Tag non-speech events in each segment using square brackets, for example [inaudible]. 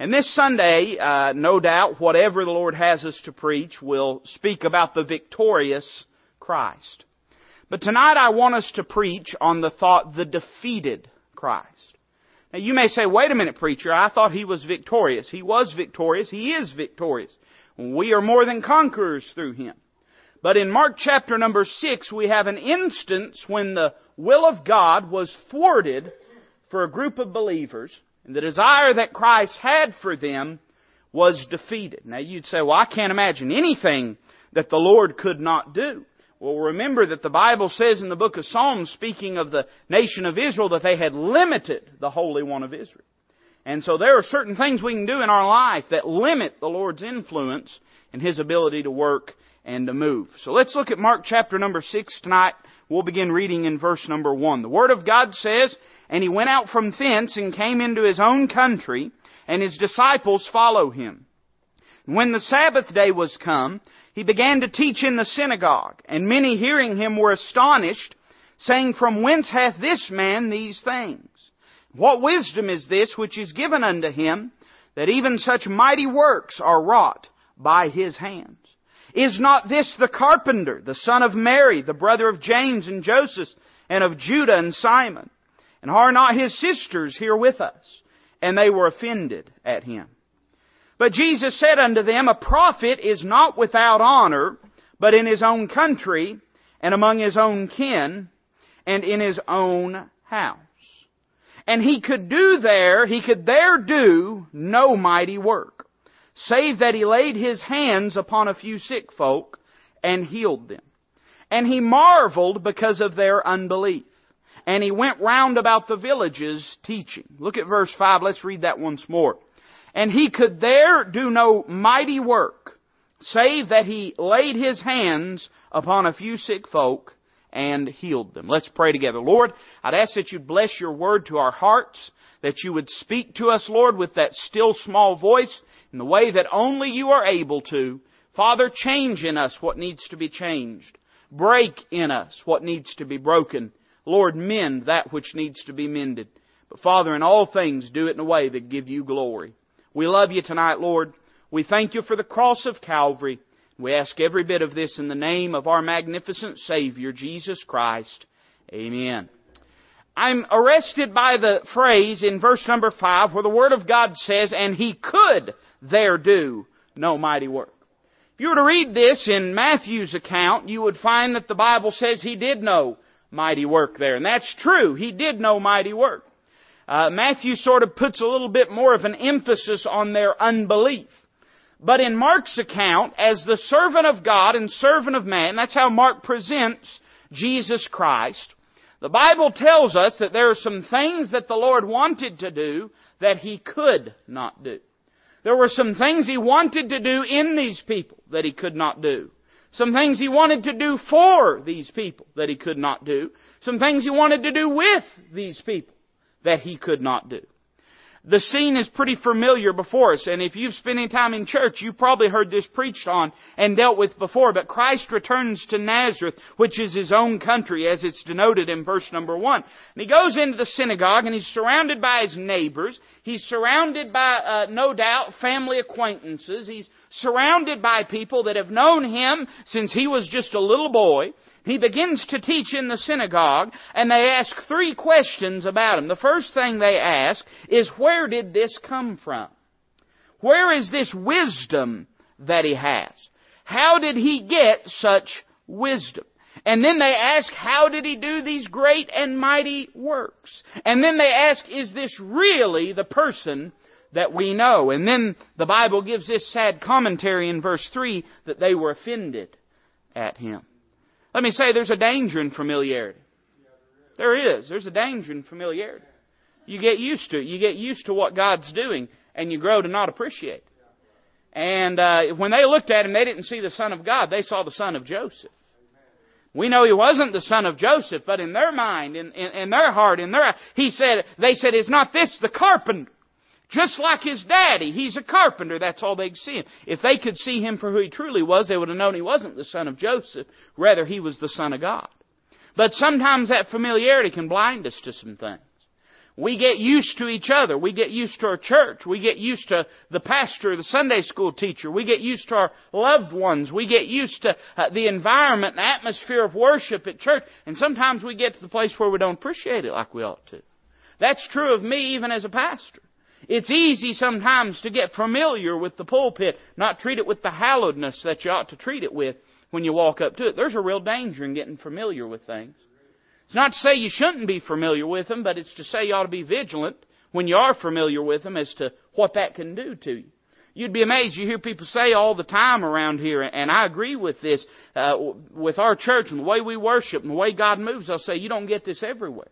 And this Sunday, uh, no doubt, whatever the Lord has us to preach, will speak about the victorious Christ. But tonight I want us to preach on the thought, the defeated Christ. Now you may say, wait a minute preacher, I thought he was victorious. He was victorious. He is victorious. We are more than conquerors through him. But in Mark chapter number six, we have an instance when the will of God was thwarted for a group of believers, and the desire that Christ had for them was defeated. Now you'd say, well, I can't imagine anything that the Lord could not do. Well, remember that the Bible says in the book of Psalms, speaking of the nation of Israel, that they had limited the Holy One of Israel. And so there are certain things we can do in our life that limit the Lord's influence and His ability to work and to move. So let's look at Mark chapter number 6 tonight. We'll begin reading in verse number 1. The Word of God says, And he went out from thence and came into his own country, and his disciples follow him. When the Sabbath day was come, he began to teach in the synagogue, and many hearing him were astonished, saying, From whence hath this man these things? What wisdom is this which is given unto him, that even such mighty works are wrought by his hands? Is not this the carpenter, the son of Mary, the brother of James and Joseph, and of Judah and Simon? And are not his sisters here with us? And they were offended at him. But Jesus said unto them, A prophet is not without honor, but in his own country, and among his own kin, and in his own house. And he could do there, he could there do no mighty work save that he laid his hands upon a few sick folk and healed them. And he marveled because of their unbelief. And he went round about the villages teaching. Look at verse 5. Let's read that once more. And he could there do no mighty work, save that he laid his hands upon a few sick folk and healed them. Let's pray together. Lord, I'd ask that you'd bless your word to our hearts, that you would speak to us, Lord, with that still small voice in the way that only you are able to. Father, change in us what needs to be changed. Break in us what needs to be broken. Lord, mend that which needs to be mended. But Father, in all things, do it in a way that give you glory. We love you tonight, Lord. We thank you for the cross of Calvary. We ask every bit of this in the name of our magnificent Savior, Jesus Christ. Amen. I'm arrested by the phrase in verse number five where the Word of God says, and he could there do no mighty work. If you were to read this in Matthew's account, you would find that the Bible says he did no mighty work there. And that's true. He did no mighty work. Uh, Matthew sort of puts a little bit more of an emphasis on their unbelief. But in Mark's account, as the servant of God and servant of man, that's how Mark presents Jesus Christ. The Bible tells us that there are some things that the Lord wanted to do that He could not do. There were some things he wanted to do in these people that he could not do. Some things he wanted to do for these people that he could not do. Some things he wanted to do with these people that he could not do. The scene is pretty familiar before us, and if you've spent any time in church, you've probably heard this preached on and dealt with before, but Christ returns to Nazareth, which is his own country, as it's denoted in verse number one. And he goes into the synagogue, and he's surrounded by his neighbors. He's surrounded by, uh, no doubt, family acquaintances. He's surrounded by people that have known him since he was just a little boy. He begins to teach in the synagogue, and they ask three questions about him. The first thing they ask is, where did this come from? Where is this wisdom that he has? How did he get such wisdom? And then they ask, how did he do these great and mighty works? And then they ask, is this really the person that we know? And then the Bible gives this sad commentary in verse 3 that they were offended at him. Let me say there's a danger in familiarity. There is. There's a danger in familiarity. You get used to it. You get used to what God's doing, and you grow to not appreciate it. And uh, when they looked at him, they didn't see the Son of God. They saw the Son of Joseph. We know he wasn't the son of Joseph, but in their mind, in, in, in their heart, in their, he said, they said, is not this the carpenter? Just like his daddy. He's a carpenter. That's all they could see him. If they could see him for who he truly was, they would have known he wasn't the son of Joseph. Rather, he was the son of God. But sometimes that familiarity can blind us to some things. We get used to each other. We get used to our church. We get used to the pastor, the Sunday school teacher. We get used to our loved ones. We get used to uh, the environment and atmosphere of worship at church. And sometimes we get to the place where we don't appreciate it like we ought to. That's true of me even as a pastor. It's easy sometimes to get familiar with the pulpit, not treat it with the hallowedness that you ought to treat it with when you walk up to it. There's a real danger in getting familiar with things. It's not to say you shouldn't be familiar with them, but it's to say you ought to be vigilant when you are familiar with them as to what that can do to you. You'd be amazed. You hear people say all the time around here, and I agree with this, uh, with our church and the way we worship and the way God moves. They'll say, you don't get this everywhere.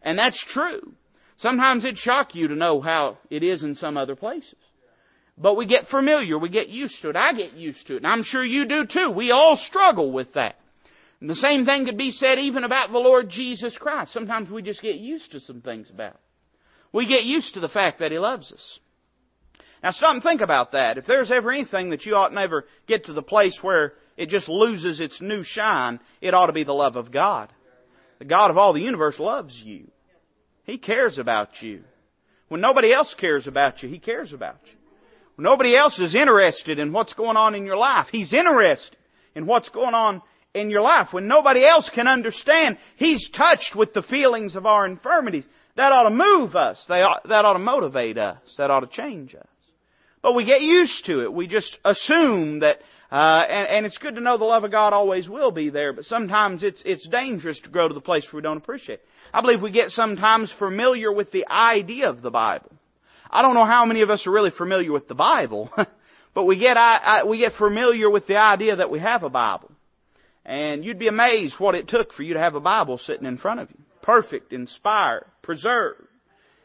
And that's true. Sometimes it shock you to know how it is in some other places. But we get familiar, we get used to it. I get used to it, and I'm sure you do too. We all struggle with that. And the same thing could be said even about the Lord Jesus Christ. Sometimes we just get used to some things about Him. We get used to the fact that He loves us. Now stop and think about that. If there's ever anything that you ought never get to the place where it just loses its new shine, it ought to be the love of God. The God of all the universe loves you. He cares about you. When nobody else cares about you, He cares about you. When nobody else is interested in what's going on in your life, He's interested in what's going on in your life. When nobody else can understand, He's touched with the feelings of our infirmities. That ought to move us. That ought to motivate us. That ought to change us. But we get used to it. We just assume that, uh, and, and it's good to know the love of God always will be there, but sometimes it's, it's dangerous to grow to the place where we don't appreciate it. I believe we get sometimes familiar with the idea of the Bible. I don't know how many of us are really familiar with the Bible, [laughs] but we get, I, I, we get familiar with the idea that we have a Bible. And you'd be amazed what it took for you to have a Bible sitting in front of you. Perfect, inspired, preserved.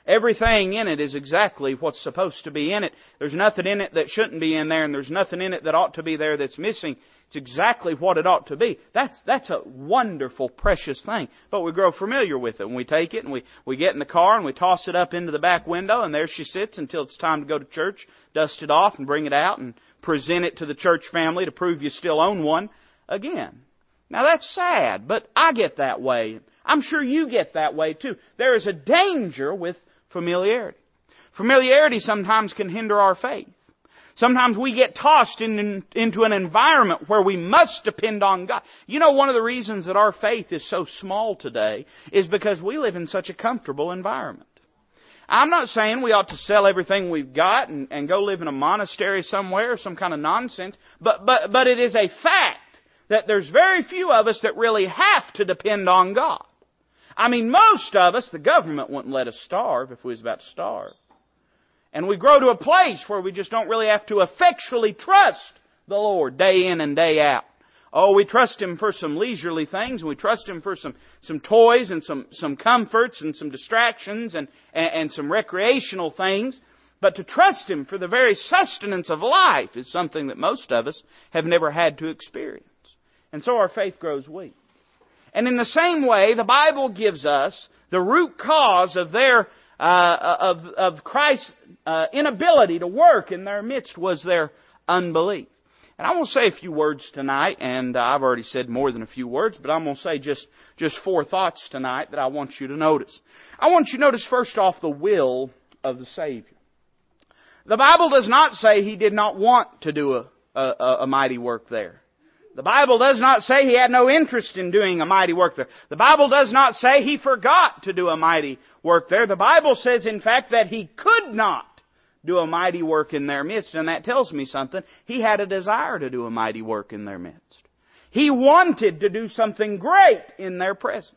Everything in it is exactly what's supposed to be in it. There's nothing in it that shouldn't be in there, and there's nothing in it that ought to be there that's missing. It's exactly what it ought to be. That's, that's a wonderful, precious thing. But we grow familiar with it, and we take it, and we, we get in the car, and we toss it up into the back window, and there she sits until it's time to go to church, dust it off, and bring it out, and present it to the church family to prove you still own one again. Now that's sad, but I get that way. I'm sure you get that way too. There is a danger with familiarity. Familiarity sometimes can hinder our faith. Sometimes we get tossed in, into an environment where we must depend on God. You know, one of the reasons that our faith is so small today is because we live in such a comfortable environment. I'm not saying we ought to sell everything we've got and, and go live in a monastery somewhere or some kind of nonsense, but, but, but it is a fact that there's very few of us that really have to depend on God. I mean, most of us, the government wouldn't let us starve if we was about to starve. And we grow to a place where we just don't really have to effectually trust the Lord day in and day out. Oh, we trust Him for some leisurely things, and we trust Him for some, some toys and some, some comforts and some distractions and, and, and some recreational things. But to trust Him for the very sustenance of life is something that most of us have never had to experience. And so our faith grows weak. And in the same way, the Bible gives us the root cause of their uh, of, of Christ's uh, inability to work in their midst was their unbelief. And I want to say a few words tonight, and uh, I've already said more than a few words, but I'm going to say just, just four thoughts tonight that I want you to notice. I want you to notice first off the will of the Savior. The Bible does not say He did not want to do a, a, a mighty work there. The Bible does not say he had no interest in doing a mighty work there. The Bible does not say he forgot to do a mighty work there. The Bible says, in fact, that he could not do a mighty work in their midst, and that tells me something. He had a desire to do a mighty work in their midst. He wanted to do something great in their presence.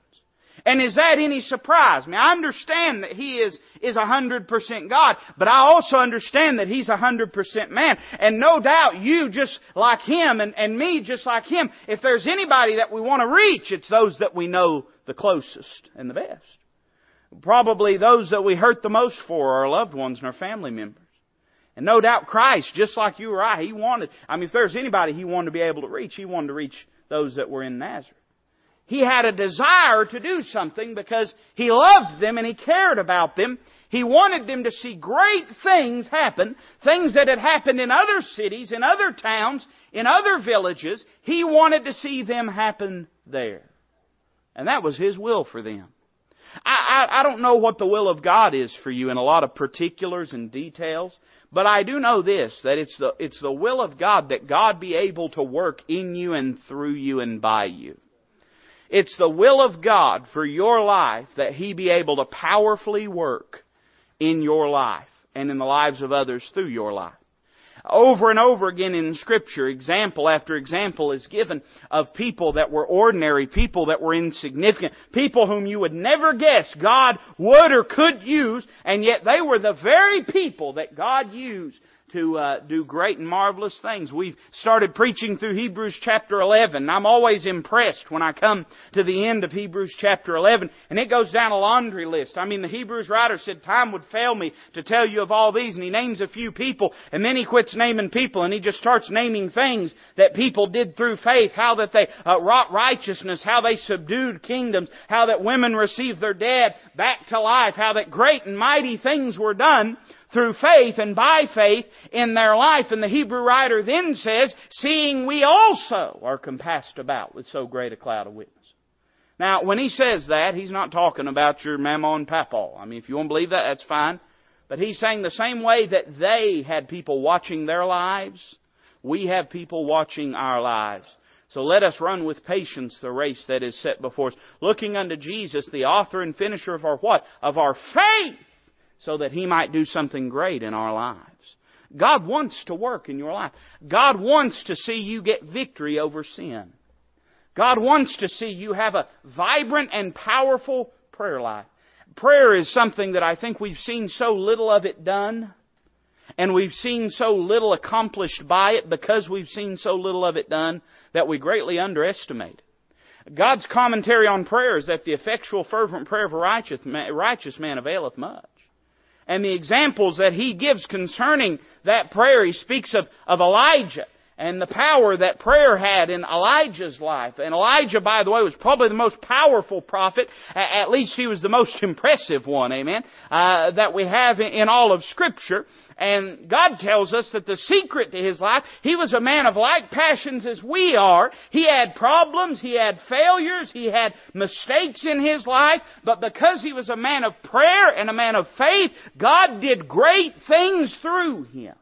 And is that any surprise? I mean, I understand that He is, is a hundred percent God, but I also understand that He's a hundred percent man. And no doubt you just like Him and, and me just like Him, if there's anybody that we want to reach, it's those that we know the closest and the best. Probably those that we hurt the most for are our loved ones and our family members. And no doubt Christ, just like you or I, He wanted, I mean, if there's anybody He wanted to be able to reach, He wanted to reach those that were in Nazareth. He had a desire to do something because he loved them and he cared about them. He wanted them to see great things happen, things that had happened in other cities, in other towns, in other villages. He wanted to see them happen there. And that was his will for them. I, I, I don't know what the will of God is for you in a lot of particulars and details, but I do know this, that it's the, it's the will of God that God be able to work in you and through you and by you. It's the will of God for your life that He be able to powerfully work in your life and in the lives of others through your life. Over and over again in Scripture, example after example is given of people that were ordinary, people that were insignificant, people whom you would never guess God would or could use, and yet they were the very people that God used to uh, do great and marvelous things. We've started preaching through Hebrews chapter 11. I'm always impressed when I come to the end of Hebrews chapter 11, and it goes down a laundry list. I mean, the Hebrews writer said time would fail me to tell you of all these, and he names a few people, and then he quits naming people, and he just starts naming things that people did through faith, how that they uh, wrought righteousness, how they subdued kingdoms, how that women received their dead back to life, how that great and mighty things were done through faith and by faith in their life. And the Hebrew writer then says, seeing we also are compassed about with so great a cloud of witness. Now, when he says that, he's not talking about your mama and papa. I mean, if you want to believe that, that's fine. But he's saying the same way that they had people watching their lives, we have people watching our lives. So let us run with patience the race that is set before us, looking unto Jesus, the author and finisher of our what? Of our faith so that He might do something great in our lives. God wants to work in your life. God wants to see you get victory over sin. God wants to see you have a vibrant and powerful prayer life. Prayer is something that I think we've seen so little of it done, and we've seen so little accomplished by it because we've seen so little of it done that we greatly underestimate. God's commentary on prayer is that the effectual fervent prayer of a righteous man, righteous man availeth much and the examples that he gives concerning that prayer. He speaks of, of Elijah and the power that prayer had in Elijah's life. And Elijah, by the way, was probably the most powerful prophet. At least he was the most [laughs] impressive one, amen, uh, that we have in all of Scripture. And God tells us that the secret to his life, he was a man of like passions as we are. He had problems, he had failures, he had mistakes in his life, but because he was a man of prayer and a man of faith, God did great things through him.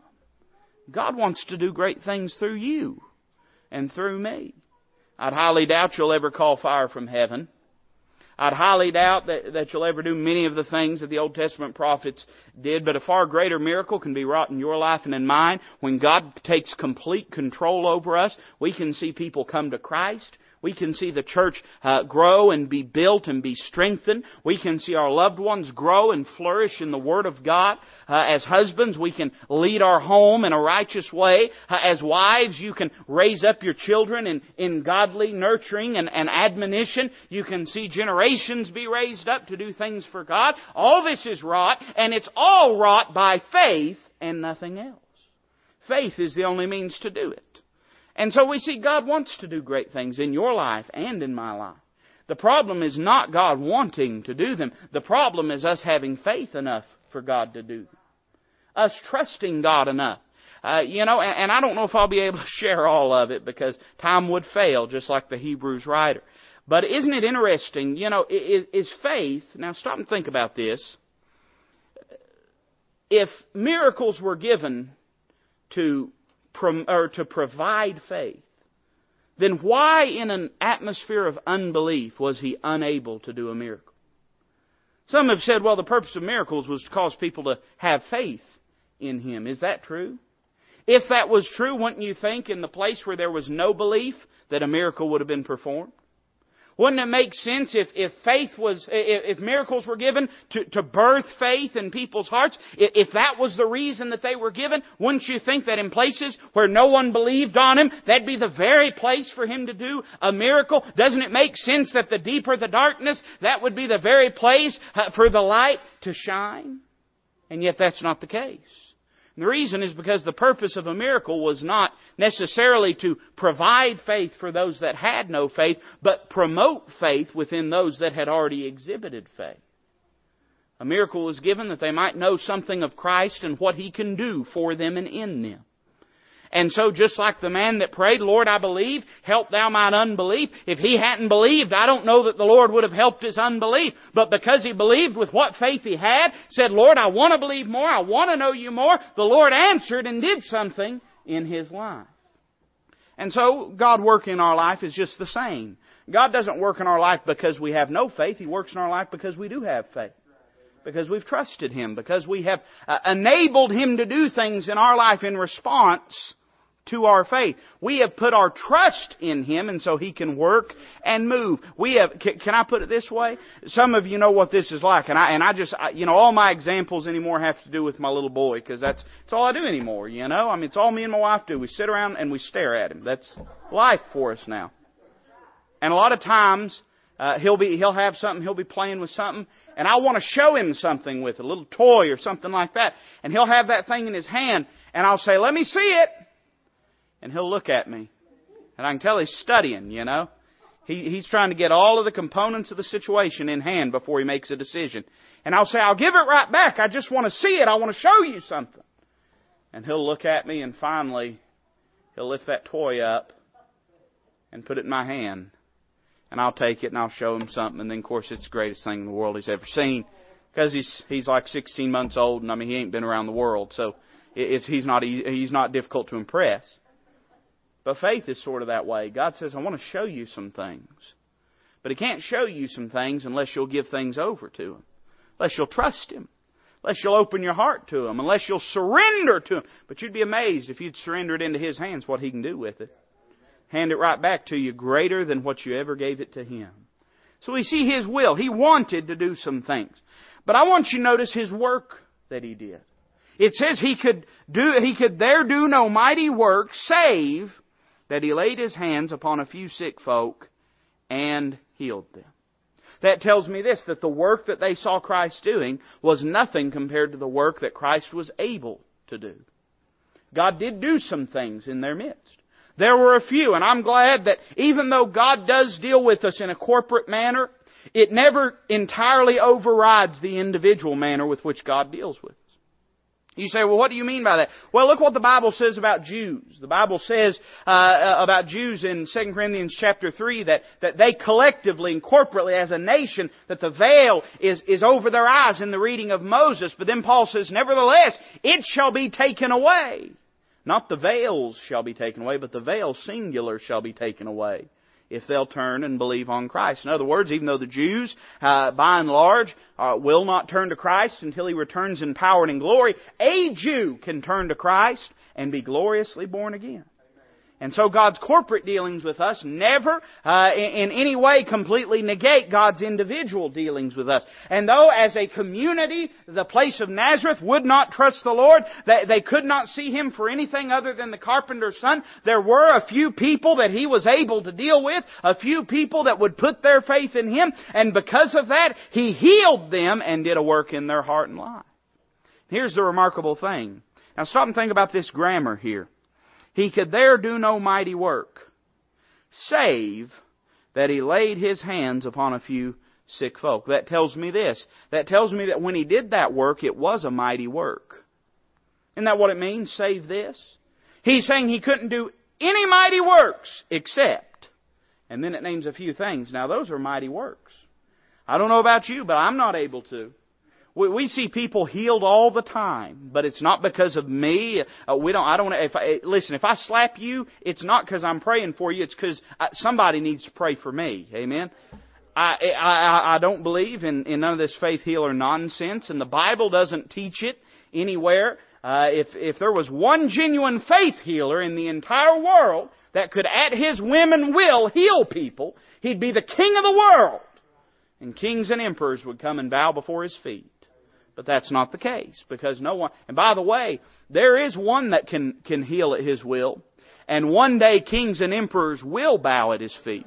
God wants to do great things through you and through me. I'd highly doubt you'll ever call fire from heaven. I'd highly doubt that, that you'll ever do many of the things that the Old Testament prophets did, but a far greater miracle can be wrought in your life and in mine. When God takes complete control over us, we can see people come to Christ. We can see the church uh, grow and be built and be strengthened. We can see our loved ones grow and flourish in the Word of God. Uh, as husbands, we can lead our home in a righteous way. Uh, as wives, you can raise up your children in, in godly nurturing and, and admonition. You can see generations be raised up to do things for God. All this is wrought, and it's all wrought by faith and nothing else. Faith is the only means to do it. And so we see God wants to do great things in your life and in my life. The problem is not God wanting to do them. The problem is us having faith enough for God to do them. Us trusting God enough. Uh, you know, and, and I don't know if I'll be able to [laughs] share all of it because time would fail, just like the Hebrews writer. But isn't it interesting? You know, is, is faith, now stop and think about this. If miracles were given to or to provide faith, then why in an atmosphere of unbelief was he unable to do a miracle? Some have said, well, the purpose of miracles was to cause people to have faith in him. Is that true? If that was true, wouldn't you think in the place where there was no belief that a miracle would have been performed? Wouldn't it make sense if, if faith was, if, if miracles were given to, to birth faith in people's hearts? If, if that was the reason that they were given, wouldn't you think that in places where no one believed on him, that'd be the very place for him to do a miracle? Doesn't it make sense that the deeper the darkness, that would be the very place uh, for the light to shine? And yet that's not the case. And the reason is because the purpose of a miracle was not necessarily to provide faith for those that had no faith, but promote faith within those that had already exhibited faith. A miracle was given that they might know something of Christ and what He can do for them and in them. And so just like the man that prayed, Lord, I believe, help thou mine unbelief. If he hadn't believed, I don't know that the Lord would have helped his unbelief. But because he believed with what faith he had, said, Lord, I want to believe more, I want to know you more, the Lord answered and did something in his life. And so, God work in our life is just the same. God doesn't work in our life because we have no faith. He works in our life because we do have faith. Because we've trusted Him. Because we have uh, enabled Him to do things in our life in response to our faith. We have put our trust in Him and so He can work and move. We have, can, I put it this way? Some of you know what this is like and I, and I just, I, you know, all my examples anymore have to do with my little boy because that's, that's all I do anymore, you know? I mean, it's all me and my wife do. We sit around and we stare at him. That's life for us now. And a lot of times, uh, he'll be, he'll have something, he'll be playing with something, and I want to show him something with a little toy or something like that. And he'll have that thing in his hand, and I'll say, let me see it. And he'll look at me. And I can tell he's studying, you know. He, he's trying to get all of the components of the situation in hand before he makes a decision. And I'll say, I'll give it right back. I just want to see it. I want to show you something. And he'll look at me and finally he'll lift that toy up and put it in my hand and I'll take it and I'll show him something. And then, of course, it's the greatest thing in the world he's ever seen because he's he's like 16 months old, and I mean he ain't been around the world, so it's he's not he's not difficult to impress. But faith is sort of that way. God says, "I want to show you some things," but He can't show you some things unless you'll give things over to Him, unless you'll trust Him. Unless you'll open your heart to Him, unless you'll surrender to Him. But you'd be amazed if you'd surrender it into His hands what He can do with it hand it right back to you greater than what you ever gave it to Him. So we see His will. He wanted to do some things. But I want you to notice His work that He did. It says He could do, He could there do no mighty work save that He laid His hands upon a few sick folk and healed them. That tells me this, that the work that they saw Christ doing was nothing compared to the work that Christ was able to do. God did do some things in their midst. There were a few, and I'm glad that even though God does deal with us in a corporate manner, it never entirely overrides the individual manner with which God deals with us. You say, well, what do you mean by that? Well, look what the Bible says about Jews. The Bible says uh, uh about Jews in 2 Corinthians chapter 3 that, that they collectively and corporately as a nation, that the veil is, is over their eyes in the reading of Moses. But then Paul says, nevertheless, it shall be taken away. Not the veils shall be taken away, but the veil singular shall be taken away if they'll turn and believe on Christ. In other words, even though the Jews, uh, by and large, uh, will not turn to Christ until He returns in power and in glory, a Jew can turn to Christ and be gloriously born again. And so God's corporate dealings with us never uh, in, in, any way completely negate God's individual dealings with us. And though as a community, the place of Nazareth would not trust the Lord, they, they could not see Him for anything other than the carpenter's son, there were a few people that He was able to deal with, a few people that would put their faith in Him, and because of that, He healed them and did a work in their heart and life. Here's the remarkable thing. Now stop and think about this grammar here. He could there do no mighty work, save that he laid his hands upon a few sick folk. That tells me this. That tells me that when he did that work, it was a mighty work. Isn't that what it means? Save this? He's saying he couldn't do any mighty works except, and then it names a few things. Now those are mighty works. I don't know about you, but I'm not able to. We, see people healed all the time, but it's not because of me. Uh, we don't. I don't. If I, listen, if I slap you, it's not because I'm praying for you. It's because somebody needs to pray for me. Amen. I, I, I don't believe in, in none of this faith healer nonsense, and the Bible doesn't teach it anywhere. Uh, if, if there was one genuine faith healer in the entire world that could at his whim and will heal people, he'd be the king of the world. And kings and emperors would come and bow before his feet. But that's not the case because no one, and by the way, there is one that can, can heal at His will. And one day kings and emperors will bow at His feet.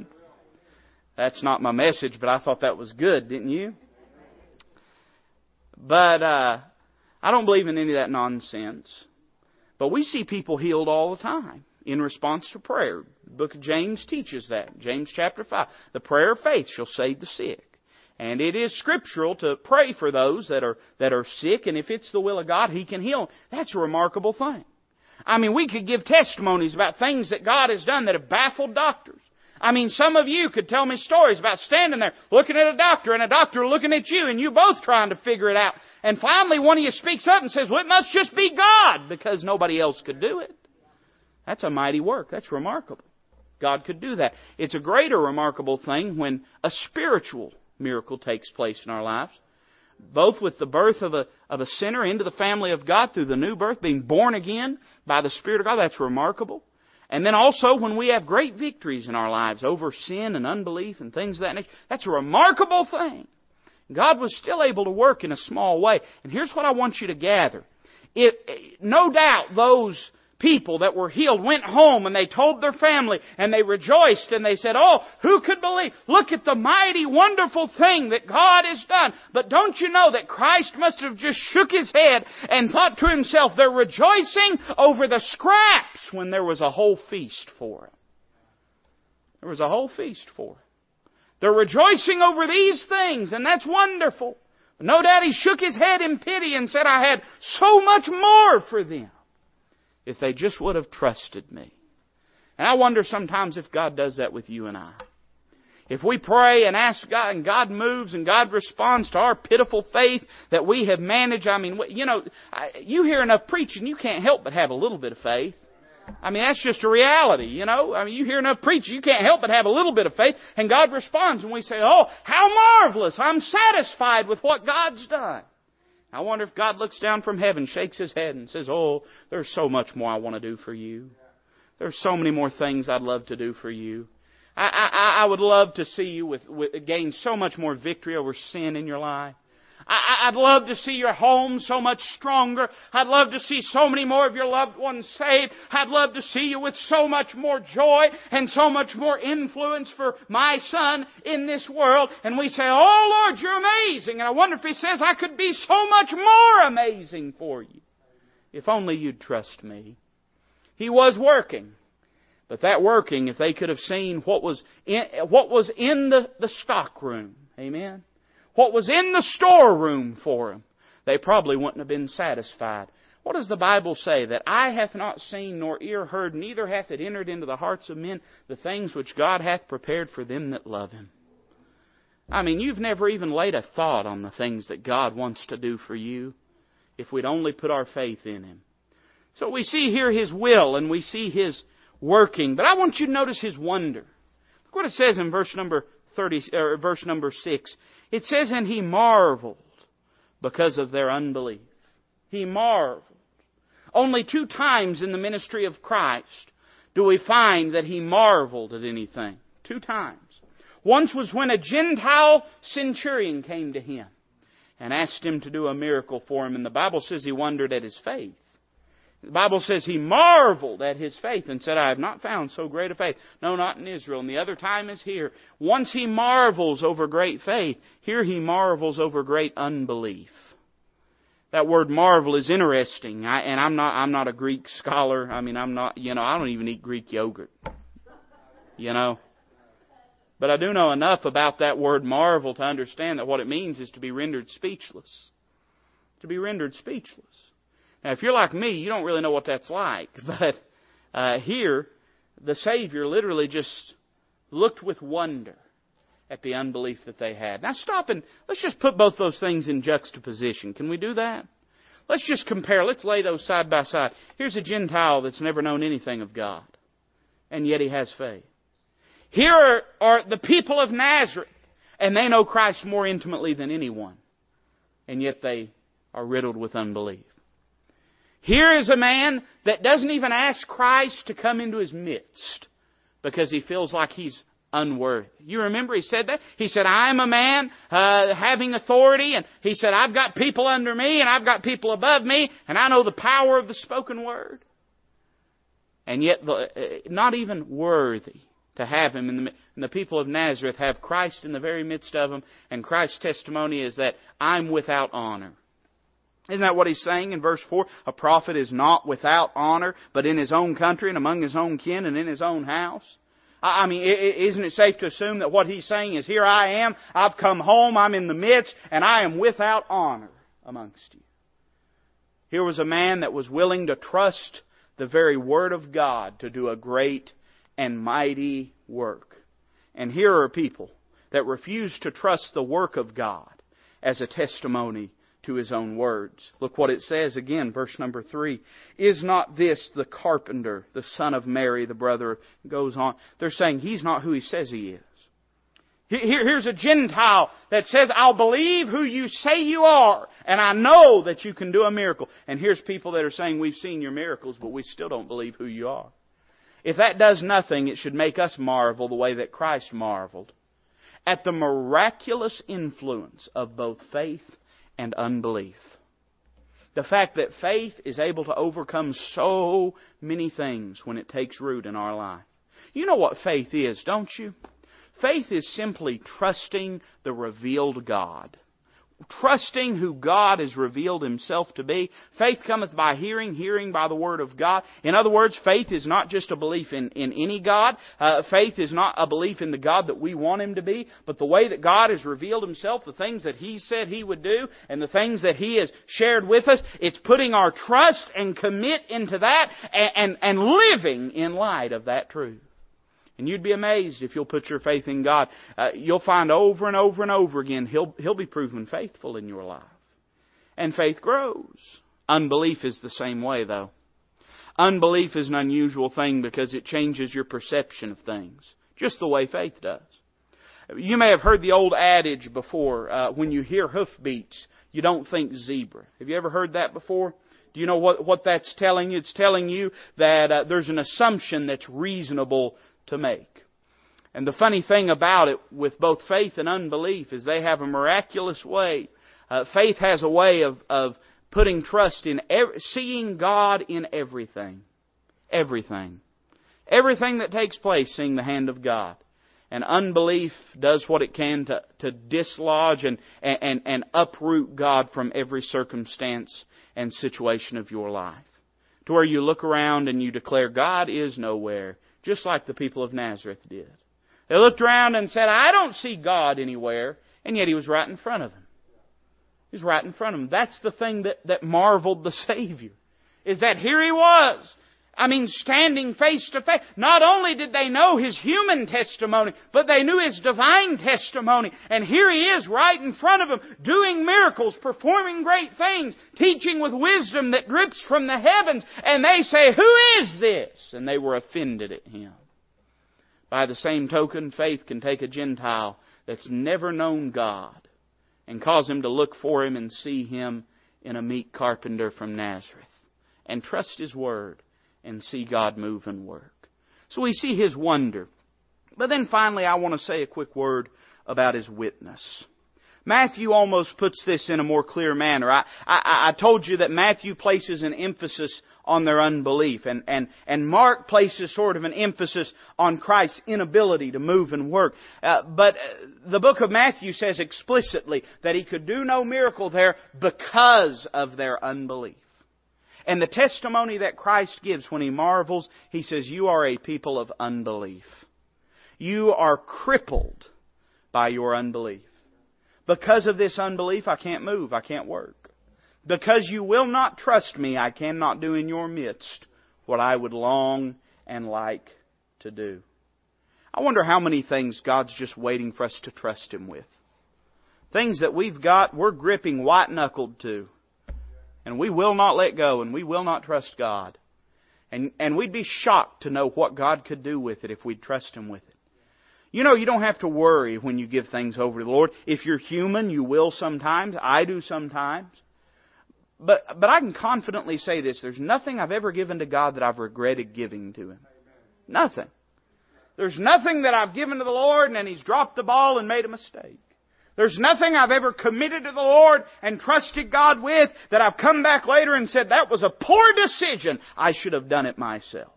That's not my message, but I thought that was good, didn't you? But, uh, I don't believe in any of that nonsense. But we see people healed all the time in response to prayer. The book of James teaches that. James chapter 5. The prayer of faith shall save the sick. And it is scriptural to pray for those that are, that are sick, and if it's the will of God, He can heal them. That's a remarkable thing. I mean, we could give testimonies about things that God has done that have baffled doctors. I mean, some of you could tell me stories about standing there looking at a doctor and a doctor looking at you and you both trying to figure it out. And finally one of you speaks up and says, well, it must just be God because nobody else could do it. That's a mighty work. That's remarkable. God could do that. It's a greater remarkable thing when a spiritual miracle takes place in our lives. Both with the birth of a, of a sinner into the family of God through the new birth, being born again by the Spirit of God, that's remarkable. And then also when we have great victories in our lives over sin and unbelief and things of that nature, that's a remarkable thing. God was still able to work in a small way. And here's what I want you to gather. It, no doubt those people that were healed went home and they told their family and they rejoiced and they said, Oh, who could believe? Look at the mighty, wonderful thing that God has done. But don't you know that Christ must have just shook his head and thought to himself, they're rejoicing over the scraps when there was a whole feast for them. There was a whole feast for them. They're rejoicing over these things and that's wonderful. No doubt he shook his head in pity and said, I had so much more for them if they just would have trusted me. And I wonder sometimes if God does that with you and I. If we pray and ask God and God moves and God responds to our pitiful faith that we have managed, I mean, you know, you hear enough preaching, you can't help but have a little bit of faith. I mean, that's just a reality, you know. I mean, you hear enough preaching, you can't help but have a little bit of faith, and God responds, and we say, Oh, how marvelous! I'm satisfied with what God's done. I wonder if God looks down from heaven, shakes his head, and says, Oh, there's so much more I want to do for you. There's so many more things I'd love to do for you. I, I, I would love to see you with, with, gain so much more victory over sin in your life. I, would love to see your home so much stronger. I'd love to see so many more of your loved ones saved. I'd love to see you with so much more joy and so much more influence for my son in this world. And we say, Oh Lord, you're amazing. And I wonder if he says, I could be so much more amazing for you. If only you'd trust me. He was working. But that working, if they could have seen what was in, what was in the, the stock room, amen? What was in the storeroom for them, they probably wouldn't have been satisfied. What does the Bible say? That eye hath not seen, nor ear heard, neither hath it entered into the hearts of men the things which God hath prepared for them that love Him. I mean, you've never even laid a thought on the things that God wants to do for you if we'd only put our faith in Him. So we see here His will and we see His working. But I want you to notice His wonder. Look what it says in verse number 30, or verse number 6. It says, And he marveled because of their unbelief. He marveled. Only two times in the ministry of Christ do we find that he marveled at anything. Two times. Once was when a Gentile centurion came to him and asked him to do a miracle for him, and the Bible says he wondered at his faith. The Bible says he marveled at his faith and said, I have not found so great a faith. No, not in Israel. And the other time is here. Once he marvels over great faith, here he marvels over great unbelief. That word marvel is interesting. I, and I'm not, I'm not a Greek scholar. I mean, I'm not, you know, I don't even eat Greek yogurt. You know? But I do know enough about that word marvel to understand that what it means is to be rendered speechless. To be rendered speechless. Now, if you're like me, you don't really know what that's like. [laughs] But uh, here, the Savior literally just looked with wonder at the unbelief that they had. Now, stop and let's just put both those things in juxtaposition. Can we do that? Let's just compare. Let's lay those side by side. Here's a Gentile that's never known anything of God, and yet he has faith. Here are, are the people of Nazareth, and they know Christ more intimately than anyone, and yet they are riddled with unbelief. Here is a man that doesn't even ask Christ to come into his midst because he feels like he's unworthy. You remember he said that? He said, I'm a man uh, having authority, and he said, I've got people under me, and I've got people above me, and I know the power of the spoken word. And yet, the, uh, not even worthy to have him. The, and the people of Nazareth have Christ in the very midst of them, and Christ's testimony is that I'm without honor. Isn't that what he's saying in verse 4? A prophet is not without honor, but in his own country and among his own kin and in his own house. I mean, isn't it safe to assume that what he's saying is, here I am, I've come home, I'm in the midst, and I am without honor amongst you. Here was a man that was willing to trust the very Word of God to do a great and mighty work. And here are people that refuse to trust the work of God as a testimony to his own words. Look what it says again, verse number three. Is not this the carpenter, the son of Mary, the brother? Goes on. They're saying he's not who he says he is. Here's a Gentile that says, I'll believe who you say you are, and I know that you can do a miracle. And here's people that are saying, we've seen your miracles, but we still don't believe who you are. If that does nothing, it should make us marvel the way that Christ marveled at the miraculous influence of both faith and unbelief. The fact that faith is able to overcome so many things when it takes root in our life. You know what faith is, don't you? Faith is simply trusting the revealed God trusting who God has revealed Himself to be. Faith cometh by hearing, hearing by the Word of God. In other words, faith is not just a belief in, in any God. Uh, faith is not a belief in the God that we want Him to be, but the way that God has revealed Himself, the things that He said He would do, and the things that He has shared with us. It's putting our trust and commit into that and, and, and living in light of that truth. And you'd be amazed if you'll put your faith in God. Uh, you'll find over and over and over again, He'll, He'll be proven faithful in your life. And faith grows. Unbelief is the same way, though. Unbelief is an unusual thing because it changes your perception of things, just the way faith does. You may have heard the old adage before, uh, when you hear hoofbeats, you don't think zebra. Have you ever heard that before? Do you know what, what that's telling you? It's telling you that uh, there's an assumption that's reasonable to make. And the funny thing about it with both faith and unbelief is they have a miraculous way. Uh, faith has a way of, of putting trust in, every, seeing God in everything. Everything. Everything that takes place, seeing the hand of God. And unbelief does what it can to, to dislodge and, and, and uproot God from every circumstance and situation of your life. To where you look around and you declare, God is nowhere just like the people of Nazareth did. They looked around and said, I don't see God anywhere, and yet He was right in front of them. He was right in front of them. That's the thing that, that marveled the [laughs] Savior, is that here He was, I mean, standing face to face. Not only did they know his human testimony, but they knew his divine testimony. And here he is right in front of them, doing miracles, performing great things, teaching with wisdom that drips from the heavens. And they say, Who is this? And they were offended at him. By the same token, faith can take a Gentile that's never known God and cause him to look for him and see him in a meek carpenter from Nazareth and trust his word and see God move and work. So we see his wonder. But then finally, I want to say a quick word about his witness. Matthew almost puts this in a more clear manner. I, I, I told you that Matthew places an emphasis on their unbelief, and, and, and Mark places sort of an emphasis on Christ's inability to move and work. Uh, but uh, the book of Matthew says explicitly that he could do no miracle there because of their unbelief. And the testimony that Christ gives when he marvels, he says, You are a people of unbelief. You are crippled by your unbelief. Because of this unbelief, I can't move, I can't work. Because you will not trust me, I cannot do in your midst what I would long and like to do. I wonder how many things God's just waiting for us to trust Him with. Things that we've got, we're gripping white knuckled to. And we will not let go and we will not trust God. And, and we'd be shocked to know what God could do with it if we'd trust Him with it. You know, you don't have to worry when you give things over to the Lord. If you're human, you will sometimes. I do sometimes. But, but I can confidently say this. There's nothing I've ever given to God that I've regretted giving to Him. Nothing. There's nothing that I've given to the Lord and then He's dropped the ball and made a mistake. There's nothing I've ever committed to the Lord and trusted God with that I've come back later and said, that was a poor decision. I should have done it myself.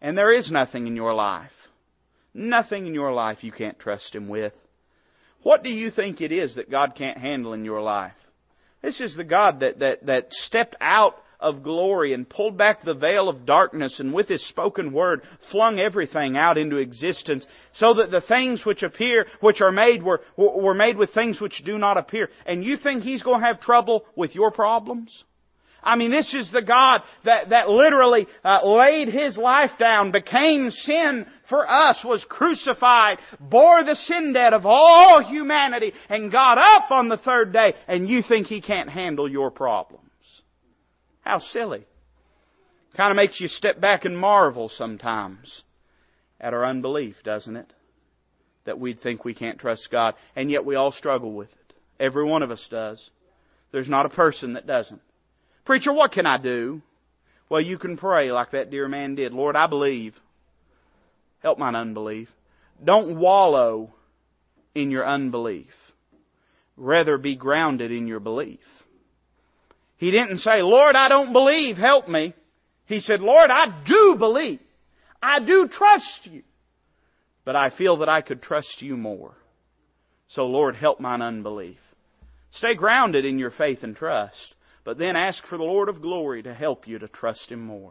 And there is nothing in your life. Nothing in your life you can't trust Him with. What do you think it is that God can't handle in your life? This is the God that, that, that stepped out of glory and pulled back the veil of darkness and with His spoken word flung everything out into existence so that the things which appear, which are made were, were made with things which do not appear. And you think He's going to have trouble with your problems? I mean, this is the God that, that literally uh, laid His life down, became sin for us, was crucified, bore the sin debt of all humanity, and got up on the third day, and you think He can't handle your problems. How silly. Kind of makes you step back and marvel sometimes at our unbelief, doesn't it? That we'd think we can't trust God, and yet we all struggle with it. Every one of us does. There's not a person that doesn't. Preacher, what can I do? Well, you can pray like that dear man did. Lord, I believe. Help mine unbelief. Don't wallow in your unbelief. Rather be grounded in your belief. He didn't say, Lord, I don't believe, help me. He said, Lord, I do believe. I do trust you. But I feel that I could trust you more. So Lord, help mine unbelief. Stay grounded in your faith and trust, but then ask for the Lord of glory to help you to trust Him more.